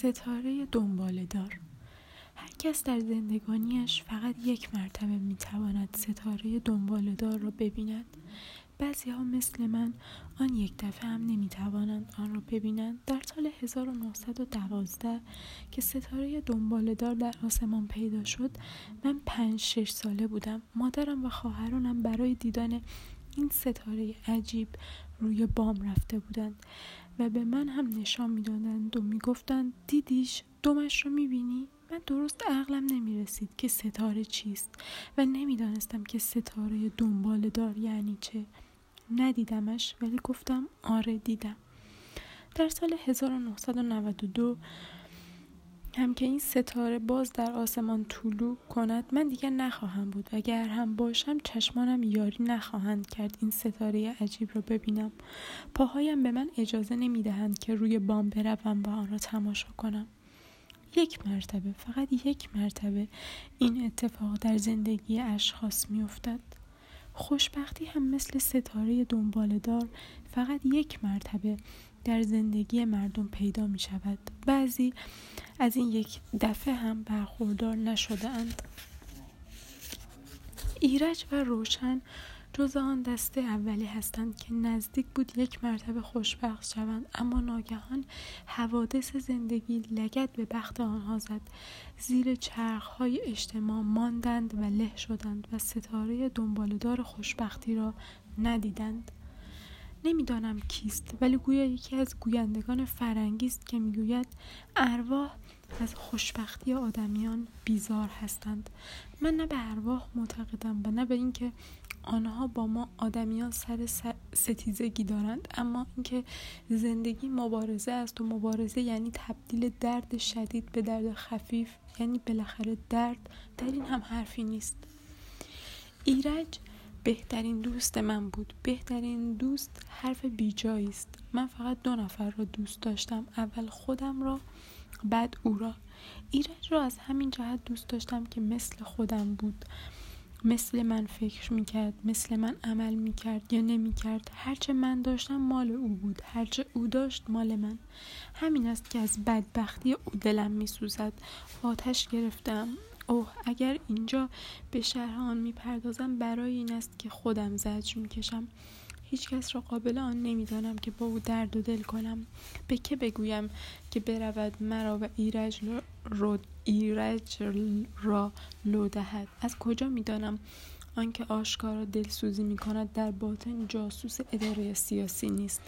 ستاره دنباله دار. هر کس در زندگانیش فقط یک مرتبه می‌تواند ستاره دنباله دار را ببیند. بعضی ها مثل من آن یک دفعه هم نمی‌توانند آن را ببینند. در سال 1912 که ستاره دنبالدار در آسمان پیدا شد من پنج شش ساله بودم. مادرم و خواهرانم برای دیدن این ستاره عجیب روی بام رفته بودند. و به من هم نشان می‌دادند و می‌گفتند دیدیش دومش رو می‌بینی؟ من درست عقلم نمی رسید که ستاره چیست و نمی‌دانستم که ستاره دنبال دار یعنی چه. ندیدمش ولی گفتم آره دیدم. در سال 1992 هم که این ستاره باز در آسمان طلوع کند من دیگر نخواهم بود. اگر هم باشم چشمانم یاری نخواهند کرد این ستاره عجیب را ببینم. پاهایم به من اجازه نمی‌دهند که روی بام بروم و آن را تماشا کنم. یک مرتبه فقط یک مرتبه این اتفاق در زندگی اشخاص میافتد. خوشبختی هم مثل ستاره دنبالدار فقط یک مرتبه در زندگی مردم پیدا می شود. بعضی از این یک دفعه هم برخوردار نشده اند ایرج و روشن جز آن دسته اولی هستند که نزدیک بود یک مرتبه خوشبخت شوند اما ناگهان حوادث زندگی لگت به بخت آنها زد. زیر چرخهای اجتماع ماندند و له شدند و ستاره دنبالدار خوشبختی را ندیدند. نمی‌دانم کیست ولی گویا یکی از گویندگان فرنگی است که می‌گوید ارواح از خوشبختی آدمیان بیزار هستند. من نه به ارواح معتقدم و نه به اینکه آنها با ما آدمیان سر ستیزگی دارند اما اینکه زندگی مبارزه است و مبارزه یعنی تبدیل درد شدید به درد خفیف یعنی بالاخره درد در این هم حرفی نیست. ایرج بهترین دوست من بود. بهترین دوست حرف بیجایی است. من فقط دو نفر را دوست داشتم. اول خودم را بعد او را. ایرج را از همین جهت دوست داشتم که مثل خودم بود. مثل من فکر می‌کرد مثل من عمل می‌کرد یا نمی‌کرد. هرچه من داشتم مال او بود. هرچه او داشت مال من. همین است که از بدبختی او دلم میسوزد. آتش گرفتم. اوه اگر اینجا به شرح آن می‌پردازم برای این است که خودم زجر می‌کشم. هیچ کس را قابل آن نمی‌دانم که با او درد و دل کنم. به که بگویم که برود مرا و ایرج را, ایرج را لو دهد؟ از کجا می‌دانم؟ آنکه آشکارا دلسوزی می کند در باطن جاسوس اداره سیاسی نیست.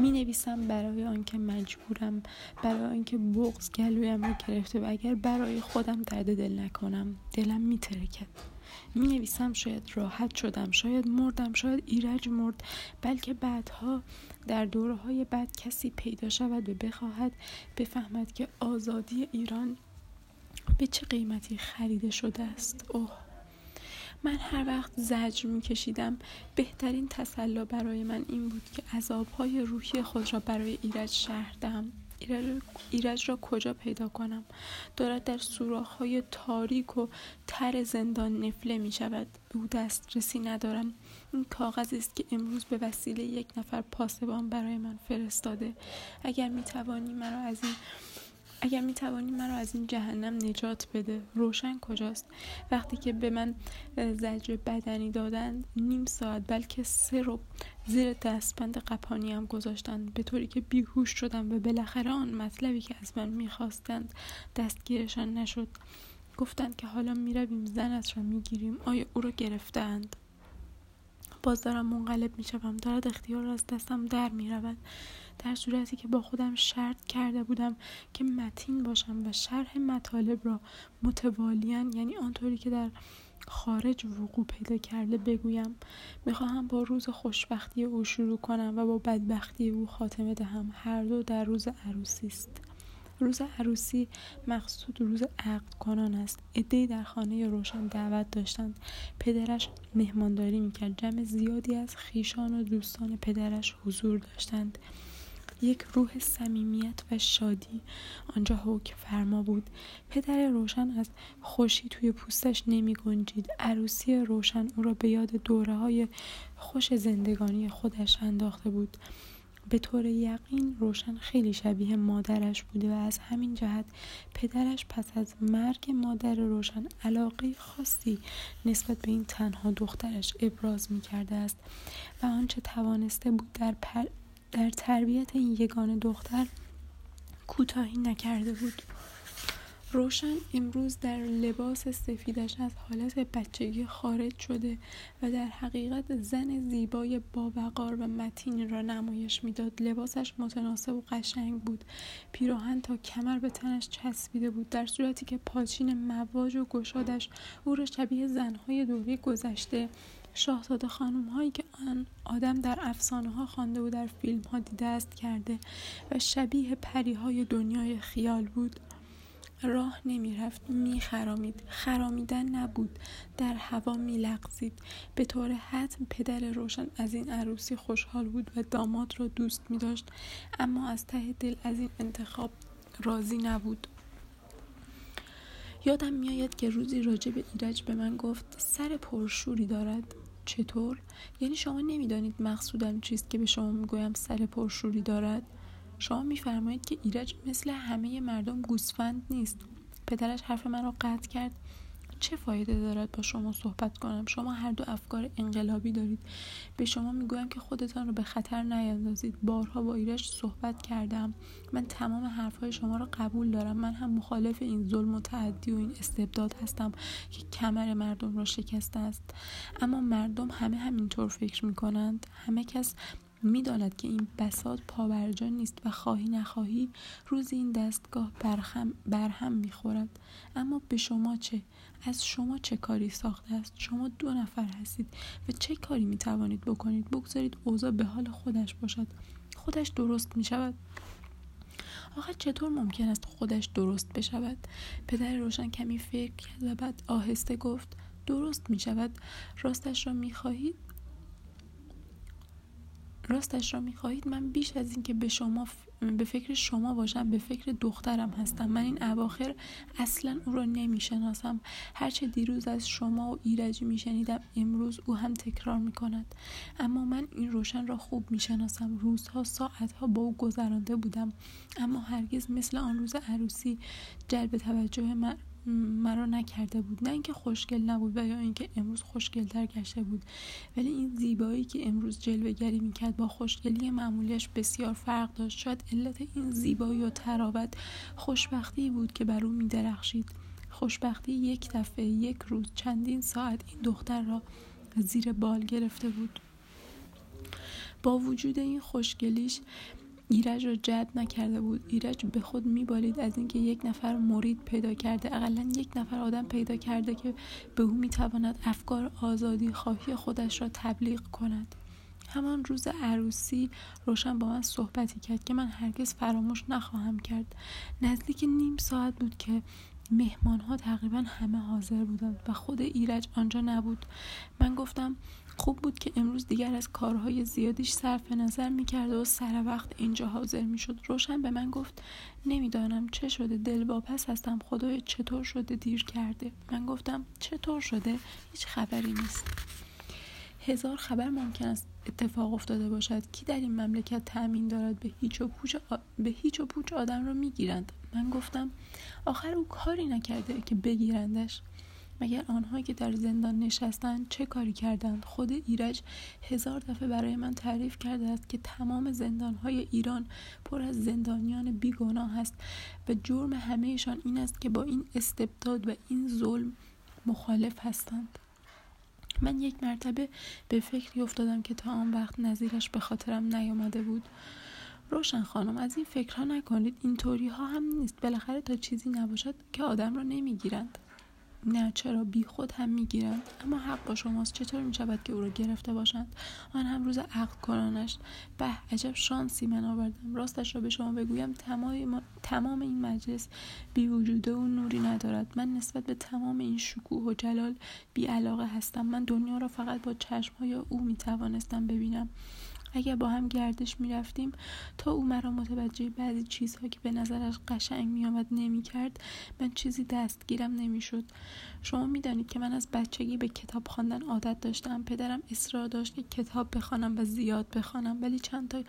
می نویسم برای آنکه مجبورم برای آنکه بغز گلویم را گرفته و اگر برای خودم درد دل نکنم دلم می ترکد می نویسم شاید راحت شدم شاید مردم شاید ایرج مرد بلکه بعدها در دوره های بعد کسی پیدا شود و بخواهد بفهمد که آزادی ایران به چه قیمتی خریده شده است. اوه! من هر وقت زجر می کشیدم بهترین تسلا برای من این بود که عذابهای روحی خود را برای ایرج شهر دهم. ایرج را کجا پیدا کنم؟ دارد در های تاریک و تر زندان نفله می شود او دسترسی ندارم. این کاغذی است که امروز به وسیله یک نفر پاسبان برای من فرستاده. اگر می توانی مرا از این اگر می توانی مرا از این جهنم نجات بده روشن کجاست؟ وقتی که به من زجر بدنی دادند نیم ساعت بلکه سه رو زیر دستبند قپانی هم گذاشتند. به طوری که بیهوش شدم و بالاخره آن مطلبی که از من می‌خواستند دستگیرشان نشد. گفتند که حالا می‌رویم زنت را می‌گیریم. آیا او را گرفتند باز دارم منقلب می‌شوم. دارد اختیار از دستم در می‌رود. در صورتی که با خودم شرط کرده بودم که متین باشم و شرح مطالب را متوالیان یعنی آنطوری که در خارج وقوع پیدا کرده بگویم می‌خواهم با روز خوشبختی او شروع کنم و با بدبختی او خاتمه دهم. هر دو در روز عروسی است. روز عروسی مقصود روز عقد کنان است. عدهای در خانه روشن دعوت داشتند. پدرش مهمانداری می‌کرد. جمع زیادی از خیشان و دوستان پدرش حضور داشتند. یک روح صمیمیت و شادی آنجا حکم فرما بود. پدر روشن از خوشی توی پوستش نمی گنجید عروسی روشن او را به یاد دوره های خوش زندگانی خودش انداخته بود. به طور یقین روشن خیلی شبیه مادرش بوده و از همین جهت پدرش پس از مرگ مادر روشن علاقه خاصی نسبت به این تنها دخترش ابراز می کرده است و آنچه توانسته بود در, در تربیت این یگان دختر کوتاهی نکرده بود. روشن امروز در لباس سفیدش از حالت بچگی خارج شده و در حقیقت زن زیبای باوقار و متینی را نمایش می‌داد. لباسش متناسب و قشنگ بود. پیراهن تا کمر به تنش چسبیده بود در صورتی که پاچین مواج و گشادش او را شبیه زنهای دوره گذشته. شاهزاده خانم هایی که آن آدم در افسانه ها خوانده و در فیلم ها دیده است کرده و شبیه پری های دنیای خیال بود. راه نمی‌رفت. میخرامید. خرامیدن نبود. در هوا میلغزید. به طور حتم پدر روشن از این عروسی خوشحال بود و داماد را دوست می داشت اما از ته دل از این انتخاب راضی نبود. یادم میآید که روزی راجع به ایرج به من گفت سر پرشوری دارد. چطور؟ یعنی شما نمی‌دانید مقصودم چیست که به شما می‌گویم سر پرشوری دارد؟ شما میفرمایید که ایرج مثل همه مردم گوسفند نیست. پدرش حرف من را قطع کرد. چه فایده دارد با شما صحبت کنم؟ شما هر دو افکار انقلابی دارید. به شما می‌گویم که خودتان رو به خطر نیندازید. بارها با ایرج صحبت کردم. من تمام حرفهای شما را قبول دارم. من هم مخالف این ظلم و تعدی و این استبداد هستم که کمر مردم را شکسته است. اما مردم همه همینطور فکر می‌کنند. همه کس می‌داند که این بساط پابرجا نیست و خواهی نخواهی روز این دستگاه برهم, برهم می‌خورد. اما به شما چه؟ از شما چه کاری ساخته است؟ شما دو نفر هستید و چه کاری می توانید بکنید؟ بگذارید اوضاع به حال خودش باشد. خودش درست می شود آخر چطور ممکن است خودش درست بشود؟ پدر روشن کمی فکر کرد و بعد آهسته گفت درست می شود راستش را می خواهید راستش را می‌خواهید من بیش از اینکه به شما به فکر شما باشم به فکر دخترم هستم. من این اواخر اصلا او را نمی‌شناسم. هرچه دیروز از شما و ایرجی میشنیدم امروز او هم تکرار می‌کند. اما من این روشن را خوب می‌شناسم. روزها ساعتها با او گذرانده بودم. اما هرگز مثل آن روز عروسی جلب توجه من مرا نکرده بود. نه اینکه خوشگل نبود و یا اینکه امروز خوشگلتر گشته بود. ولی این زیبایی که امروز جلوهگری می‌کرد با خوشگلی معمولیش بسیار فرق داشت. شاید علت این زیبایی و تراوت خوشبختی بود که بر او میدرخشید. خوشبختی یک دفعه یک روز چندین ساعت این دختر را زیر بال گرفته بود. با وجود این خوشگلیش ایرج را جد نکرده بود. ایرج به خود میبالید از اینکه یک نفر مرید پیدا کرده. اقلا یک نفر آدم پیدا کرده که به او می‌تواند افکار آزادی خواهی خودش را تبلیغ کند. همان روز عروسی روشن با من صحبتی کرد که من هرگز فراموش نخواهم کرد. نزدیک نیم ساعت بود که مهمان ها تقریبا همه حاضر بودند و خود ایرج آنجا نبود. من گفتم خوب بود که امروز دیگر از کارهای زیادیش صرف نظر می‌کرد و سر وقت اینجا حاضر می‌شد. روشن به من گفت نمی‌دانم چه شده دل واپس هستم خدای چطور شده دیر کرده. من گفتم چطور شده؟ هیچ خبری نیست. هزار خبر ممکن است اتفاق افتاده باشد. کی در این مملکت تأمین دارد به هیچ و پوچ, به هیچ و پوچ آدم را می‌گیرند؟ من گفتم آخر او کاری نکرده که بگیرندش. مگر آنهایی که در زندان نشستند چه کاری کردند؟ خود ایرج هزار دفعه برای من تعریف کرده است که تمام زندانهای ایران پر از زندانیان بیگناه است و جرم همهشان این است که با این استبداد و این ظلم مخالف هستند. من یک مرتبه به فکری افتادم که تا آن وقت نظیرش به خاطرم نیامده بود. روشن خانم از این فکرها نکنید. این طوری ها هم نیست. بالاخره تا چیزی نباشد که آدم را نمی‌گیرند. نه چرا؟ بی خود هم می‌گیرند اما حق با شماست. چطور می شود که او را گرفته باشند؟ آن هم روز عقد کنانش. به عجب شانسی من آوردم. راستش را به شما بگویم تمام, تمام این مجلس بی وجوده و نوری ندارد. من نسبت به تمام این شکوه و جلال بی علاقه هستم. من دنیا را فقط با چشم های او می توانستم ببینم. اگر با هم گردش می رفتیم تا او مرا متوجه بعضی چیزها که به نظرش قشنگ می آمد نمی کرد من چیزی دستگیرم نمی شد شما می دانید که من از بچگی به کتاب خواندن عادت داشتم. پدرم اصرار داشت که کتاب بخوانم و زیاد بخوانم. ولی چند تا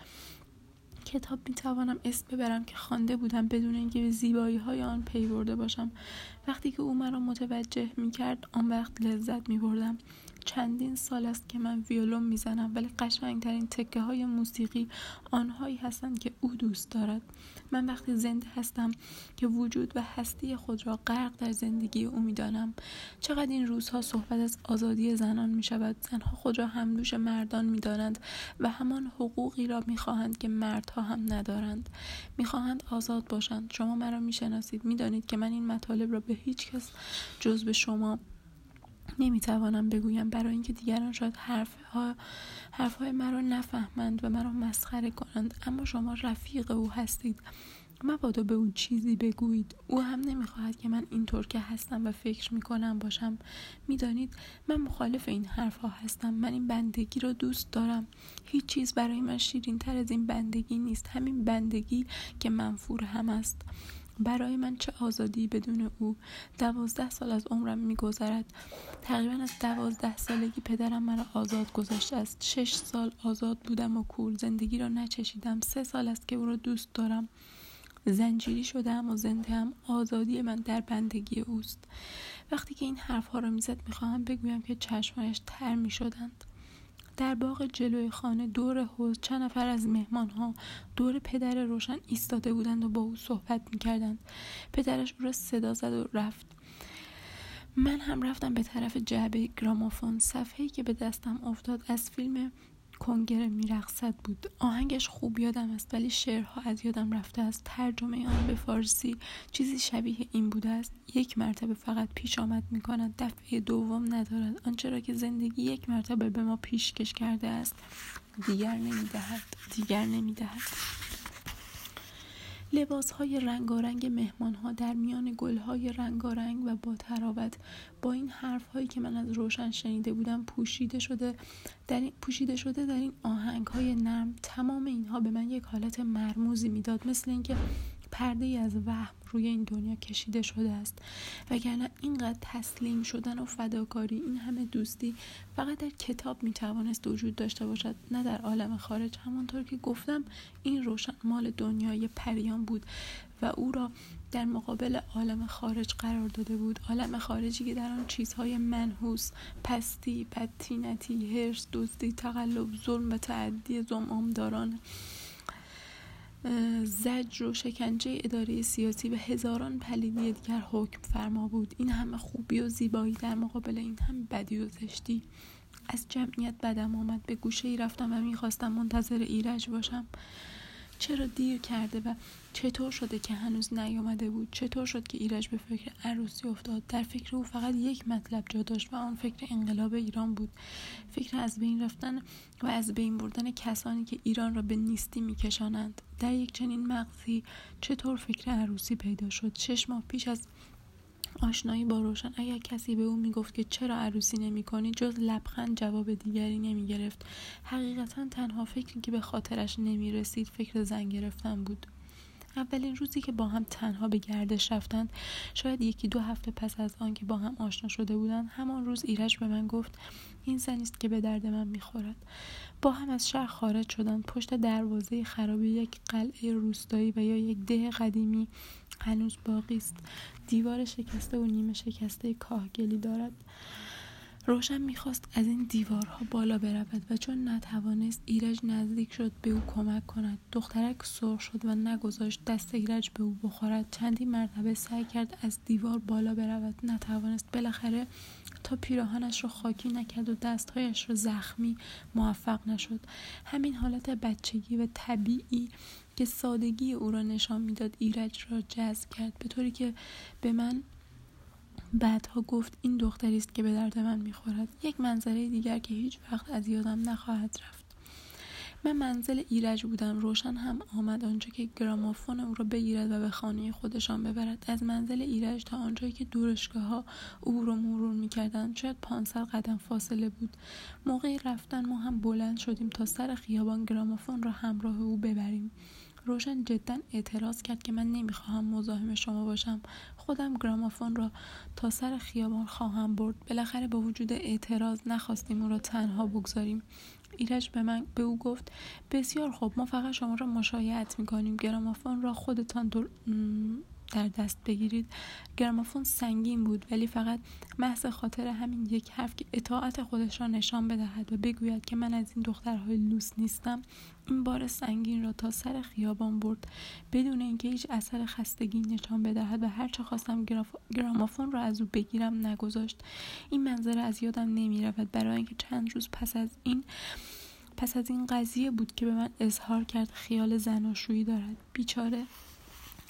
کتاب می توانم اسم ببرم که خوانده بودم بدون اینکه به زیبایی های آن پی برده باشم. وقتی که او مرا متوجه می کرد آن وقت لذت می بردم چندین سال است که من ویولون می‌زنم ولی قشنگترین تکه های موسیقی آنهایی هستند که او دوست دارد. من وقتی زنده هستم که وجود و هستی خود را غرق در زندگی او می‌دانم. چقدر این روزها صحبت از آزادی زنان می شود زنها خود را همدوش مردان می دانند و همان حقوقی را می خواهند که مردها هم ندارند. می خواهند آزاد باشند. شما مرا می شناسید می دانید که من این مطالب را به هیچ کس جز به شما نمی‌توانم بگویم برای اینکه دیگران شاید حرفها حرفهای مرا نفهمند و مرا مسخره کنند اما شما رفیق او هستید. مبادا به او چیزی بگویید. او هم نمی‌خواهد که من اینطور که هستم و فکر می‌کنم باشم. می‌دانید من مخالف این حرفها هستم. من این بندگی را دوست دارم. هیچ چیز برای من شیرین تر از این بندگی نیست. همین بندگی که منفور هم است. برای من چه آزادی بدون او. دوازده سال از عمرم میگذرد. تقریبا از دوازده سالگی پدرم مرا آزاد گذاشته است. شش سال آزاد بودم و کور. زندگی را نچشیدم. سه سال است که او را دوست دارم. زنجیری شدم و زنده هم آزادی من در بندگی اوست. وقتی که این حرفها را می‌زد می‌خواهم بگویم که چشمایش تر می‌شدند. در باغ جلوی خانه دور حوز چند نفر از مهمان ها دور پدر روشن ایستاده بودند و با او صحبت می‌کردند. پدرش او را صدا زد و رفت. من هم رفتم به طرف جعبه گرامافون. صفحه‌ای که به دستم افتاد از فیلم کنگره میرقصد بود. آهنگش خوب یادم است ولی شعرها از یادم رفته است. ترجمه آن به فارسی چیزی شبیه این بوده است. یک مرتبه فقط پیش آمد می کند دفعه دوم ندارد. آنچه را که زندگی یک مرتبه به ما پیشکش کرده است دیگر نمی‌دهد. دیگر نمی‌دهد. لباس های رنگارنگ مهمان ها در میان گل های رنگارنگ و با تراوت با این حرف هایی که من از روشن شنیده بودم پوشیده شده در این پوشیده شده در این آهنگ های نرم تمام اینها به من یک حالت مرموزی می‌داد مثل اینکه پرده ای از وهم روی این دنیا کشیده شده است. وگرنه اینقدر تسلیم شدن و فداکاری این همه دوستی فقط در کتاب می توانست وجود داشته باشد نه در عالم خارج. همانطور که گفتم این روشن مال دنیای پریان بود و او را در مقابل عالم خارج قرار داده بود. عالم خارجی که در آن چیزهای منحوس پستی بدتینتی هرس دزدی تقلب ظلم و تعدی زمامداران زجر و شکنجه اداره سیاسی و هزاران پلیدی دیگر حکم فرما بود. این همه خوبی و زیبایی در مقابل این هم بدی و زشتی. از جمعیت بدم آمد. به گوشه ای رفتم و می‌خواستم منتظر ایرج باشم. چرا دیر کرده و چطور شده که هنوز نیامده بود؟ چطور شد که ایرج به فکر عروسی افتاد؟ در فکر او فقط یک مطلب جا داشت و آن فکر انقلاب ایران بود. فکر از بین رفتن و از بین بردن کسانی که ایران را به نیستی میکشانند. در یک چنین مغزی چطور فکر عروسی پیدا شد؟ شش ماه پیش از آشنایی با روشن. اگر کسی به او می‌گفت که چرا عروسی نمی کنی جز لبخند جواب دیگری نمی گرفت حقیقتا تنها فکری که به خاطرش نمی رسید فکر زن گرفتن بود. اولین روزی که با هم تنها به گردش رفتند شاید یکی دو هفته پس از آن که با هم آشنا شده بودند همان روز ایرج به من گفت این زنی است که به درد من می‌خورد. با هم از شهر خارج شدند پشت دروازه خرابی یک قلعه روستایی و یا یک ده قدیمی هنوز باقی است. دیوار شکسته و نیمه شکسته کاهگلی دارد. روشن می‌خواست از این دیوارها بالا برود و چون نتوانست ایرج نزدیک شد به او کمک کند. دخترک سرخ شد و نگذاشت دست ایرج به او بخورد. چندین مرتبه سعی کرد از دیوار بالا برود. نتوانست بالاخره تا پیراهنش را خاکی نکرد و دستهایش را زخمی موفق نشد. همین حالت بچگی و طبیعی که سادگی او را نشان می‌داد ایرج را جذب کرد. به طوری که به من بعدها گفت این دختری است که به درد من می‌خورد. یک منظره دیگر که هیچ وقت از یادم نخواهد رفت. من منزل ایرج بودم. روشن هم آمد آنجا که گرامافون او را بگیرد و به خانه خودشان ببرد. از منزل ایرج تا آنجایی که دورشگاه ها او را مرور می‌کردند شاید پانصد قدم فاصله بود. موقعی رفتن ما هم بلند شدیم تا سر خیابان گرامافون را همراه او ببریم. روشن جدا اعتراض کرد که من نمی‌خواهم مزاحم شما باشم. خودم گرامافون را تا سر خیابان خواهم برد. بالاخره با وجود اعتراض نخواستیم او را تنها بگذاریم. ایرج به من به او گفت بسیار خوب ما فقط شما را مشایعت می‌کنیم. گرامافون را خودتان در دست بگیرید. گرامافون سنگین بود ولی فقط محض خاطر همین یک حرف که اطاعت خودش را نشان بدهد و بگوید که من از این دخترهای لوس نیستم. این بار سنگین را تا سر خیابان برد. بدون اینکه هیچ اثر خستگی نشان بدهد و هرچه خواستم گرامافون را از او بگیرم نگذاشت. این منظره از یادم نمی رود برای اینکه چند روز پس از این پس از این قضیه بود که به من اظهار کرد خیال زناشویی دارد. بیچاره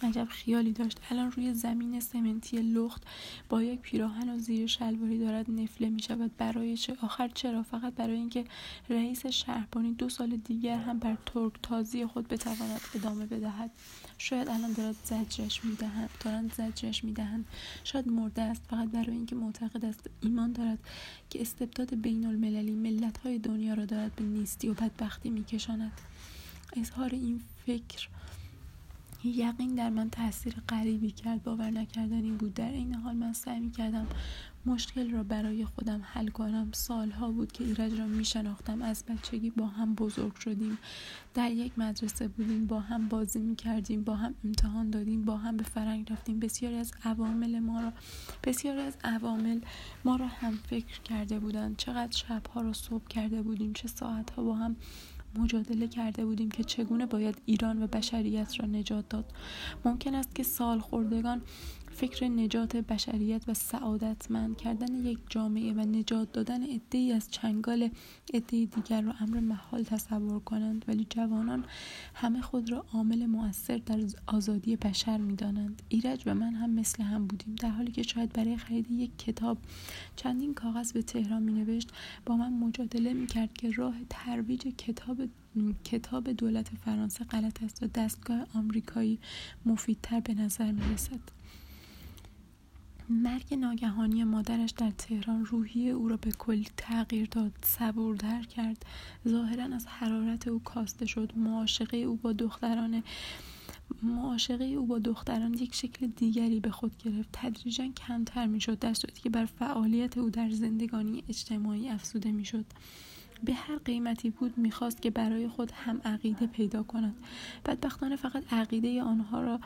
عجب خیالی داشت. الان روی زمین سمنتی لخت با یک پیراهن و زیر شلواری دارد نفله می شود. برای چه؟ آخر چرا؟ فقط برای اینکه رئیس شهربانی دو سال دیگر هم بر ترک تازی خود بتواند ادامه بدهد. شاید الان دارد زجرش می‌دهند دارند زجرش می‌دهند شاید مرده است. فقط برای اینکه معتقد است. ایمان دارد که استبداد بین المللی ملت های دنیا را دارد به نیستی و بدبختی میکشاند اظهار این فکر یقین در من تاثیر غریبی کرد باور نکردنی بود. در این حال من سعی می کردم مشکل را برای خودم حل کنم. سالها بود که ایرج را می شناختم از بچگی با هم بزرگ شدیم. در یک مدرسه بودیم. با هم بازی می کردیم با هم امتحان دادیم. با هم به فرنگ رفتیم. بسیاری از عوامل ما را بسیاری از عوامل ما را هم فکر کرده بودند. چقدر شبها را صبح کرده بودیم. چه ساعتها با هم مجادله کرده بودیم که چگونه باید ایران و بشریت را نجات داد. ممکن است که سال خوردگان فکر نجات بشریت و سعادتمند کردن یک جامعه و نجات دادن عدهای از چنگال عده دیگر را امر محال تصور کنند ولی جوانان همه خود را عامل مؤثر در آزادی بشر می‌دانند ایرج و من هم مثل هم بودیم در حالی که شاید برای خرید یک کتاب چندین کاغذ به تهران می نوشت با من مجادله می کرد که راه ترویج کتاب کتاب دولت فرانسه غلط است و دستگاه آمریکایی مفیدتر به نظر می رسد. مرگ ناگهانی مادرش در تهران روحی او را به کلی تغییر داد صبوردر کرد. ظاهرا از حرارت او کاسته شد. معاشقه او با دختران معاشقه او با دختران یک شکل دیگری به خود گرفت. تدریجا کمتر می‌شد. در صورتی که بر فعالیت او در زندگانی اجتماعی افزوده می‌شد. به هر قیمتی بود می‌خواست که برای خود هم عقیده پیدا کند. بدبختانه فقط عقیده آنها را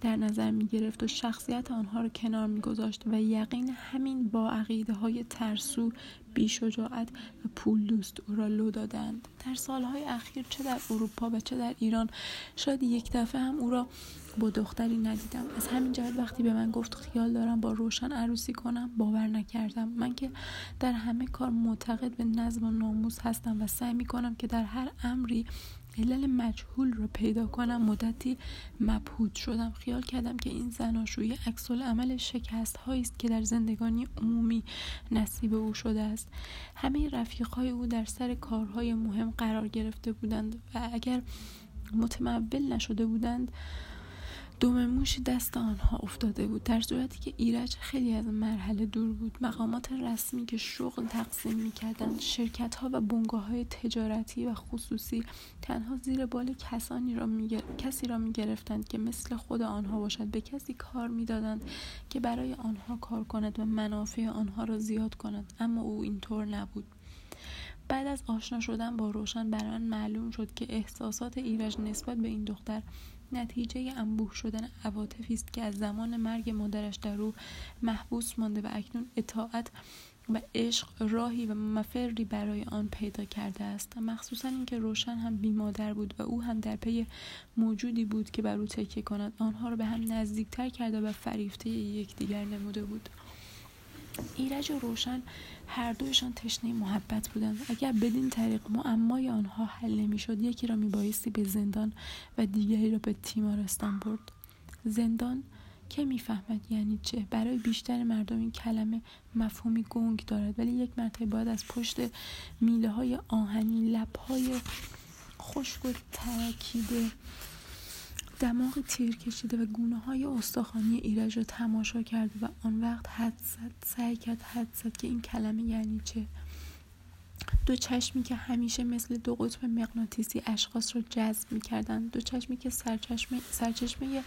در نظر می گرفت و شخصیت آنها را کنار می گذاشت و یقین همین با عقیده های ترسو بیشجاعت و پول دوست او را لو دادند. در سالهای اخیر چه در اروپا و چه در ایران شاید یک دفعه هم او را با دختری ندیدم. از همین جهت وقتی به من گفت خیال دارم با روشن عروسی کنم باور نکردم. من که در همه کار معتقد به نظم و ناموس هستم و سعی می کنم که در هر امری علل مجهول رو پیدا کنم مدتی مبهود شدم. خیال کردم که این زناشویی عکس عمل شکست است که در زندگانی عمومی نصیب او شده است. همه رفیقهای او در سر کارهای مهم قرار گرفته بودند و اگر متمول نشده بودند دوم موشی دست آنها افتاده بود در صورتی که ایرج خیلی از مرحله دور بود. مقامات رسمی که شغل تقسیم می‌کردند شرکت ها و بنگاه های تجارتی و خصوصی تنها زیر بال کسانی را کسی را می‌گرفتند که مثل خود آنها باشد. به کسی کار می‌دادند که برای آنها کار کند و منافع آنها را زیاد کند اما او اینطور نبود. بعد از آشنا شدن با روشن برای من معلوم شد که احساسات ایرج نسبت به این دختر نتیجه انبوه شدن عواطفی است که از زمان مرگ مادرش در او محبوس مانده و اکنون اطاعت و عشق راهی و مفری برای آن پیدا کرده است. مخصوصا اینکه روشن هم بیمادر بود و او هم در پی موجودی بود که بر او تکیه کند. آنها را به هم نزدیکتر کرده و فریفته یکدیگر نموده بود. ایرج و روشن هر دویشان تشنه محبت بودند اگر بدین طریق معمای آنها حل نمی‌شد یکی را میبایستی به زندان و دیگری را به تیمارستان برد. زندان که می‌فهمد یعنی چه؟ برای بیشتر مردم این کلمه مفهومی گنگ دارد. ولی یک مرتبه باید از پشت میله های آهنی لب های خشک ترکیده دماغ تیر کشیده و گونه های استخوانی ایرج را تماشا کرد و آن وقت حد زد سعی کرد حد زد که این کلمه یعنی چه. دو چشمی که همیشه مثل دو قطب مغناطیسی اشخاص را جذب می‌کردند. دو چشمی که سرچشمه, سرچشمه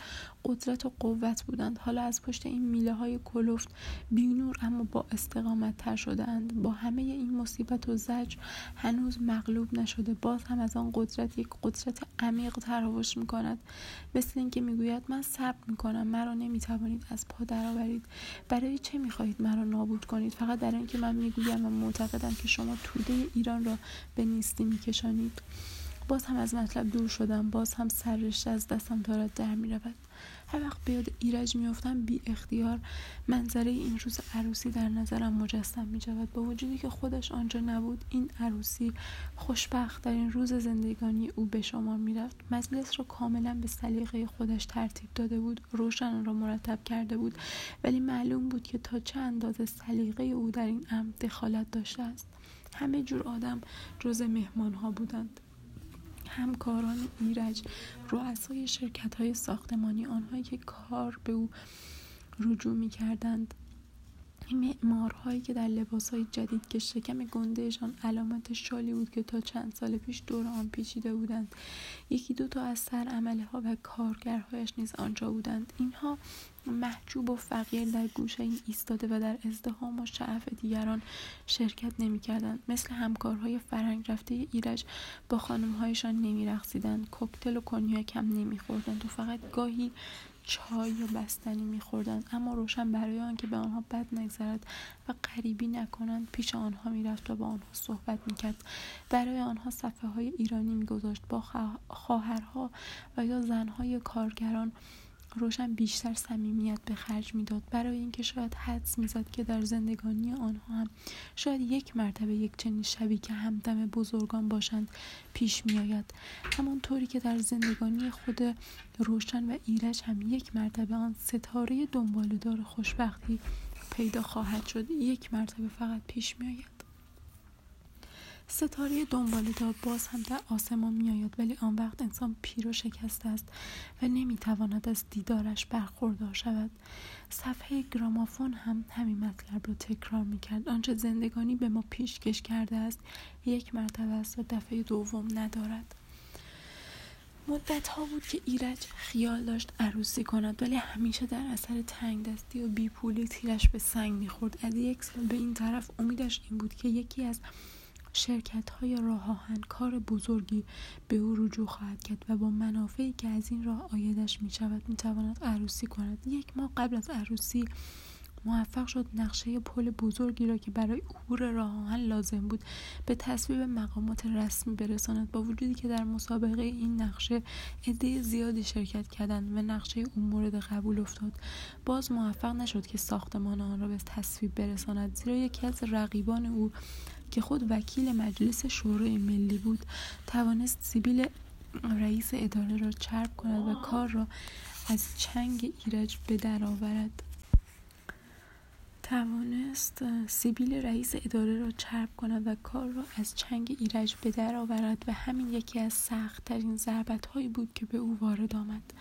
قدرت و قوت بودند. حالا از پشت این میله های کلفت بینور اما با استقامت تر شدهاند. با همه این مصیبت و زجر هنوز مغلوب نشده. باز هم از آن قدرت یک قدرت عمیق تراوش می‌کند. مثل اینکه می‌گوید من صبر می‌کنم. مرا نمی‌توانید از پا درآورید. برای چه می‌خواهید مرا نابود کنید؟ فقط در اینکه من می‌گویم و معتقدم که شما توده ایران را به نیستی میکشانید. باز هم از مطلب دور شدم باز هم سررشته از دستم دارد در می‌رود. هر وقت به یاد ایرج میافتم بی اختیار منظره این روز عروسی در نظرم مجسم می شود با وجودی که خودش آنجا نبود این عروسی خوشبخت در این روز زندگانی او به شما می‌رفت. مجلس را کاملا به سلیقه خودش ترتیب داده بود روشن را مرتب کرده بود. ولی معلوم بود که تا چه اندازه سلیقه او در این امر دخالت داشته است. همه جور آدم جز مهمان ها بودند. همکاران ایرج رؤسای شرکت های ساختمانی آنهایی که کار به او رجوع می کردند معمارهایی که در لباسهای جدید که شکم گندهشان علامت شالی بود که تا چند سال پیش دور آن پیچیده بودند. یکی دو تا از سر عمله ها و کارگرهایش نیز آنجا بودند. اینها محجوب و فقیر در گوشه این ایستاده و در ازدهام و شعف دیگران شرکت نمی‌کردند. مثل همکارهای فرنگ رفته ایرج با خانمهایشان نمیرقصیدند. کوکتل و کنیاک هم نمیخوردند و فقط گاهی چای و بستنی میخوردند اما روشن برای آنکه به آنها بد نگذرد و غریبی نکنند پیش آنها می‌رفت و با آنها صحبت می‌کرد. برای آنها صفحه های ایرانی میگذاشت. با خواهرها و یا زنهای کارگران روشن بیشتر صمیمیت به خرج می‌داد. برای اینکه شاید حدس می‌زد که در زندگانی آنها هم شاید یک مرتبه یک چنین شبی که همدم بزرگان باشند پیش میآید. همانطوری که در زندگانی خود روشن و ایرج هم یک مرتبه آن ستاره دنبالدار خوشبختی پیدا خواهد شد یک مرتبه فقط پیش میآید. ستاره دنبال دار باز هم در آسمان میآید ولی آن وقت انسان پیر و شکسته است و نمی‌تواند از دیدارش برخوردار شود. صفحه گرامافون هم همین مطلب را تکرار می‌کرد. آنچه زندگانی به ما پیشکش کرده است یک مرتبه است و دفعه دوم ندارد. مدت ها بود که ایرج خیال داشت عروسی کند ولی همیشه در اثر تنگ دستی و بیپولی تیرش به سنگ می‌خورد. از یک سال به این طرف امیدش این بود که یکی از شرکت های راه آهن کار بزرگی به او رجوع خواهد کرد و با منافعی که از این راه آیدش می شود می تواند عروسی کند. یک ماه قبل از عروسی موفق شد نقشه پل بزرگی را که برای عبور راه آهن لازم بود به تصویب مقامات رسمی برساند. با وجودی که در مسابقه این نقشه عده زیادی شرکت کردند و نقشه اون مورد قبول افتاد باز موفق نشد که ساختمان آن را به تصویب برساند زیرا یکی از رقیبان او که خود وکیل مجلس شورای ملی بود توانست سیبیل رئیس اداره را چرب کند و کار را از چنگ ایرج به در آورد. توانست سیبیل رئیس اداره را چرب کند و کار را از چنگ ایرج به در آورد و همین یکی از سختترین ضربت هایی بود که به او وارد آمد.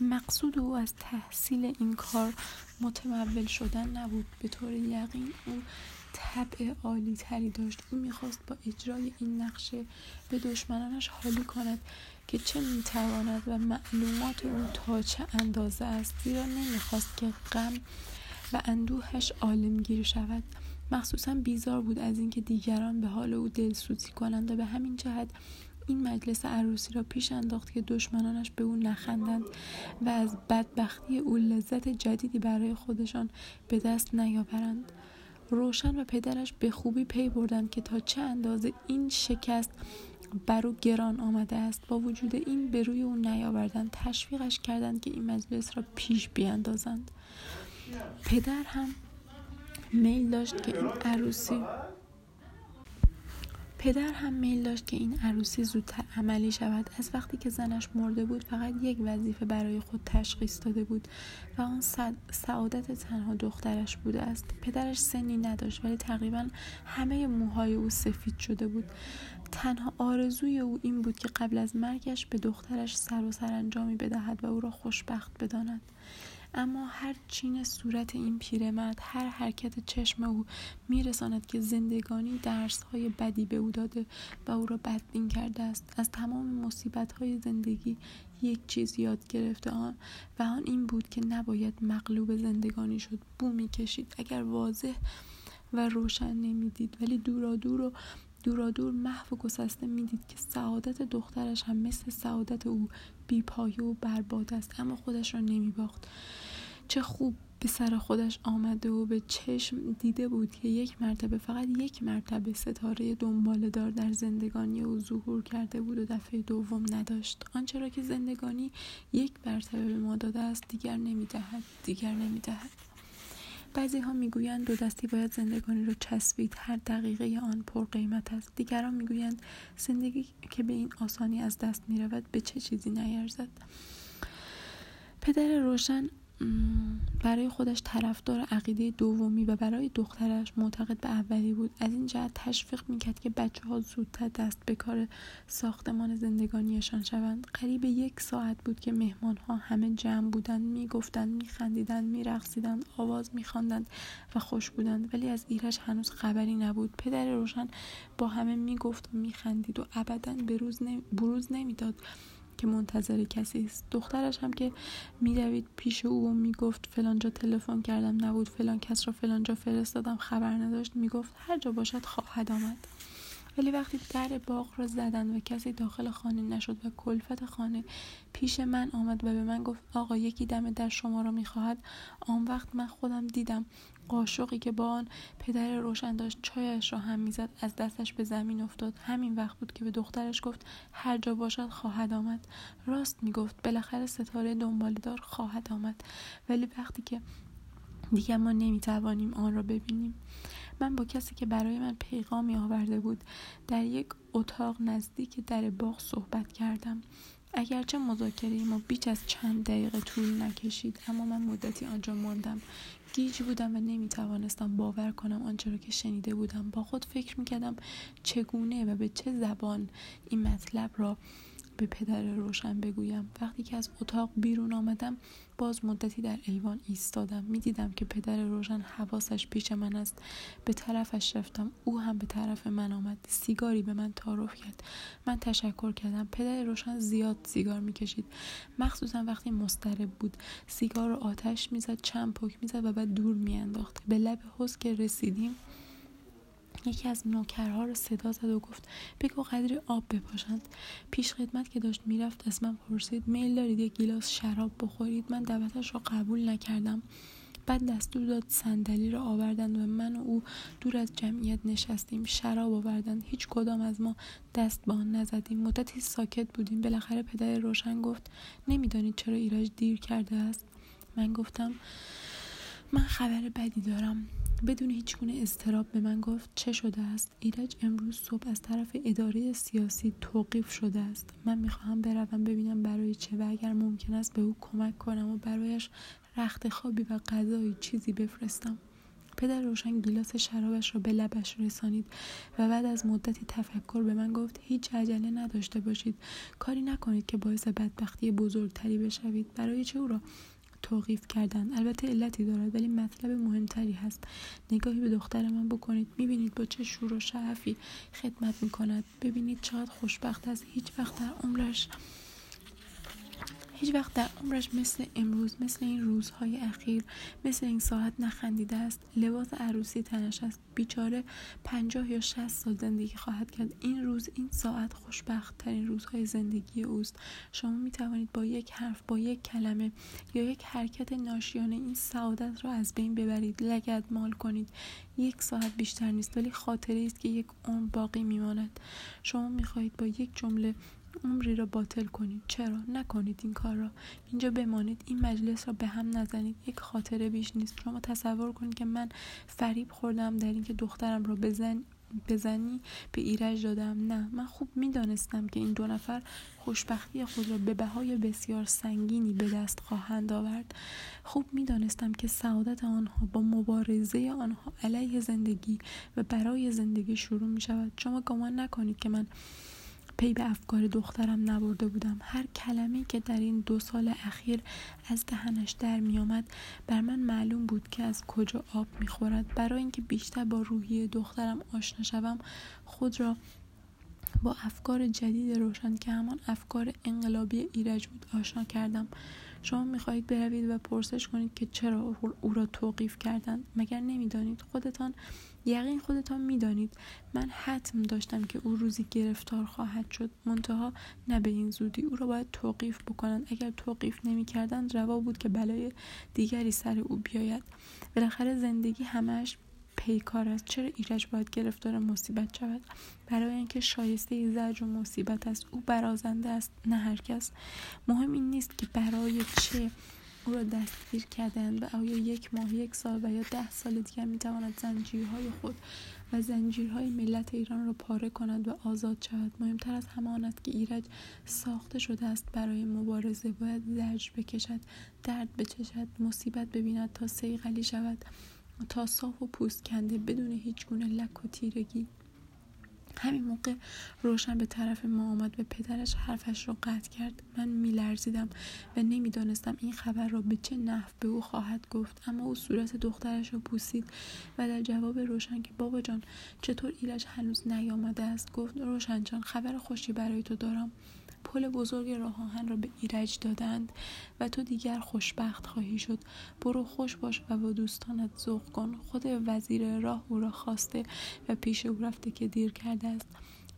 مقصود او از تحصیل این کار متمول شدن نبود. به طور یقین او طبع عالی تری داشت. او می‌خواست با اجرای این نقشه به دشمنانش حالی کند که چه می‌تواند و معلومات او تا چه اندازه است. زیرا نمی‌خواست که غم و اندوهش عالمگیر شود. مخصوصا بیزار بود از اینکه دیگران به حال او دلسوزی کنند و به همین جهت این مجلس عروسی را پیش انداخت که دشمنانش به او نخندند و از بدبختی او لذت جدیدی برای خودشان به دست نیاورند. روشن و پدرش به خوبی پی بردند که تا چه اندازه این شکست بر او گران آمده است. با وجود این به روی او نیاوردند. تشویقش کردند که این مجلس را پیش بیاندازند. پدر هم میل داشت که این عروسی پدر هم میل داشت که این عروسی زودتر عملی شود. از وقتی که زنش مرده بود فقط یک وظیفه برای خود تشخیص داده بود و آن سعادت تنها دخترش بوده است. پدرش سنی نداشت ولی تقریبا همه موهای او سفید شده بود. تنها آرزوی او این بود که قبل از مرگش به دخترش سر و سرانجامی بدهد و او را خوشبخت بداند. اما هر چین صورت این پیرمرد هر حرکت چشم او میرساند که زندگانی درس های بدی به او داده و او را بدبین کرده است. از تمام مصیبت های زندگی یک چیز یاد گرفته آن و آن این بود که نباید مغلوب زندگانی شد. بو می‌کشید. اگر واضح و روشن نمی‌دید ولی دورا دور و دورا دور محو و گسسته می‌دید که سعادت دخترش هم مثل سعادت او بیپایه و برباد است اما خودش را نمیباخت. چه خوب به سر خودش آمده و به چشم دیده بود که یک مرتبه فقط یک مرتبه ستاره دنباله دار در زندگانی او ظهور کرده بود و دفعه دوم نداشت. آنچه را که زندگانی یک مرتبه به ما داده است دیگر نمی‌دهد دیگر نمی‌دهد. بعضی ها می‌گویند دو دستی باید زندگانی را چسبید هر دقیقه آن پر قیمت است. دیگران می‌گویند زندگی که به این آسانی از دست می رود به چه چیزی نیرزد؟ پدر روشن برای خودش طرفدار عقیده دومی و برای دخترش معتقد به اولی بود. از این جهت تشویق می‌کرد که بچه ها زودتر دست به کار ساختمان زندگانیشان شوند. قریب یک ساعت بود که مهمان ها همه جمع بودند می‌گفتند میخندیدند میرقصیدند آواز میخواندند و خوش بودند. ولی از ایرش هنوز خبری نبود. پدر روشن با همه می‌گفت و میخندید و ابدا بروز نمی‌داد. که منتظر کسی است. دخترش هم که می‌روید پیش او و می‌گفت فلانجا تلفن کردم نبود فلان کس را فلانجا فرستادم خبر نداشت می‌گفت هر جا باشد خواهد آمد. ولی وقتی در باغ را زدن و کسی داخل خانه نشد و کلفت خانه پیش من آمد و به من گفت آقا یکی دم در شما را می‌خواهد. آن وقت من خودم دیدم قاشقی که با آن پدر روشن داشت چایش را هم می‌زد از دستش به زمین افتاد. همین وقت بود که به دخترش گفت هر جا باشد خواهد آمد. راست می‌گفت بالاخره ستاره دار خواهد آمد. ولی وقتی که دیگه ما نمی‌توانیم آن را ببینیم. من با کسی که برای من پیغامی آورده بود در یک اتاق نزدیک در باغ صحبت کردم. اگرچه مذاکره ما بیش از چند دقیقه طول نکشید اما من مدتی آنجا ماندم. گیج بودم و نمی‌توانستم باور کنم آنچه را که شنیده بودم. با خود فکر می‌کردم چگونه و به چه زبان این مطلب را به پدر روشن بگویم. وقتی که از اتاق بیرون آمدم باز مدتی در ایوان ایستادم. می‌دیدم که پدر روشن حواسش پیش من است. به طرفش رفتم. او هم به طرف من آمد. سیگاری به من تعارف کرد. من تشکر کردم. پدر روشن زیاد سیگار می‌کشید. مخصوصا وقتی مسترب بود. سیگار رو آتش می‌زد چند پک می‌زد و بعد دور میانداخت. به لب حوز که رسیدیم یکی از نوکرها رو صدا زد و گفت بگو قدری آب بپاشند. پیش خدمت که داشت می‌رفت از من پرسید میل دارید یک گیلاس شراب بخورید؟ من دعوتش را قبول نکردم. بعد دستور داد صندلی را آوردند و من و او دور از جمعیت نشستیم. شراب آوردند. هیچ کدام از ما دست به آن نزدیم. مدتی ساکت بودیم. بالاخره پدر روشن گفت نمی‌دانید چرا ایرج دیر کرده است؟ من گفتم من خبر بدی دارم. بدون هیچ گونه استراب به من گفت چه شده است؟ ایرج امروز صبح از طرف اداره سیاسی توقیف شده است. من می‌خواهم بروم ببینم برای چه و اگر ممکن است به او کمک کنم و برایش رخت خوابی و غذایی چیزی بفرستم. پدر روشن گیلاس شرابش را به لبش رسانید و بعد از مدتی تفکر به من گفت هیچ عجله نداشته باشید. کاری نکنید که باعث بدبختی بزرگتری بشوید. برای چه او را توقیف کردن. البته علتی دارد ولی مطلب مهمتری هست. نگاهی به دختر من بکنید. می‌بینید با چه شور و شعفی خدمت می‌کند. ببینید چقدر خوشبخت است. هیچ وقت در عمرش هیچ وقت در عمرش مثل امروز مثل این روزهای اخیر مثل این ساعت نخندیده است. لباس عروسی تنش است. بیچاره پنجاه یا شست سال زندگی خواهد کرد. این روز این ساعت خوشبخت ترین روزهای زندگی اوست. شما می توانید با یک حرف با یک کلمه یا یک حرکت ناشیانه این سعادت را از بین ببرید. لگد مال کنید. یک ساعت بیشتر نیست ولی خاطره است که یک عمر باقی میماند. شما می‌خواهید با یک جمله عمری را باطل کنید. چرا؟ نکنید این کار را. اینجا بمانید. این مجلس را به هم نزنید. یک خاطره بیش نیست. شما تصور کنید که من فریب خوردم در اینکه دخترم را به زن بزنی به ایرج دادم. نه. من خوب می‌دانستم که این دو نفر خوشبختی خود را به بهای بسیار سنگینی به دست خواهند آورد. خوب می‌دانستم که سعادت آنها با مبارزه آنها علیه زندگی و برای زندگی شروع می شود شما گمان نکنید که من پی به افکار دخترم نبرده بودم. هر کلمه که در این دو سال اخیر از دهنش در میآمد بر من معلوم بود که از کجا آب می‌خورد. برای اینکه بیشتر با روحی دخترم آشنا شوم خود را با افکار جدید روشن که همان افکار انقلابی ایرج بود آشنا کردم. شما می‌خواهید بروید و پرسش کنید که چرا او را توقیف کردند مگر نمی‌دانید؟ خودتان یقین خودتان می‌دانید. من حتم داشتم که او روزی گرفتار خواهد شد. منتها نه به این زودی او را باید توقیف بکنند. اگر توقیف نمی‌کردند روا بود که بلای دیگری سر او بیاید. بالاخره زندگی همش پیکار است. چرا ایرج باید گرفتار مصیبت شود؟ برای اینکه شایسته زجر و مصیبت است. او برازنده است نه هرکس مهم این نیست که برای چه او را دستگیر کردند و آیا یک ماه یک سال و یا ده سال دیگر می‌تواند زنجیرهای خود و زنجیرهای ملت ایران را پاره کند و آزاد شود. مهمتر از همه آن است که ایرج ساخته شده است برای مبارزه. باید زجر بکشد درد بچشد مصیبت ببیند تا سیغلی شود. تا صاف و پوست کنده بدون هیچ گونه لک و تیرگی. همین موقع روشن به طرف ما آمد و پدرش حرفش را قطع کرد. من میلرزیدم و نمی‌دانستم این خبر را به چه نحو به او خواهد گفت. اما او صورت دخترش را پوسید و در جواب روشن که بابا جان چطور ایرج هنوز نیامده است؟ گفت روشن جان خبر خوشی برای تو دارم. پل بزرگ راه آهن را به ایرج دادند و تو دیگر خوشبخت خواهی شد. برو خوش باش و با دوستانت ذوق کن. خود وزیر راه او را خواسته و پیش او رفته که دیر کرده است.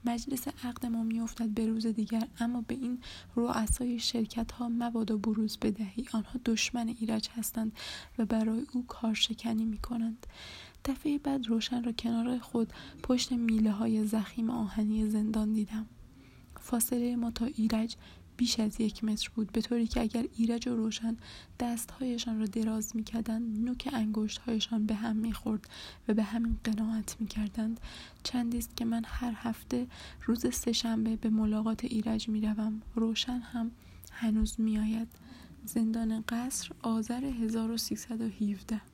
مجلس عقد ما میافتد به روز دیگر اما به این رؤسای شرکت ها مبادا بروز بدهی. آنها دشمن ایرج هستند و برای او کارشکنی می کنند دفعه بعد روشن را کنار خود پشت میله های زخیم آهنی زندان دیدم. فاصله ما تا ایرج بیش از یک متر بود به طوری که اگر ایرج و روشن دستهایشان را دراز می‌کردند نوک انگشتهایشان به هم می‌خورد و به همین قناعت می‌کردند. چندی است که من هر هفته روز سهشنبه به ملاقات ایرج می‌روم. روشن هم هنوز میآید. زندان قصر آذر 1317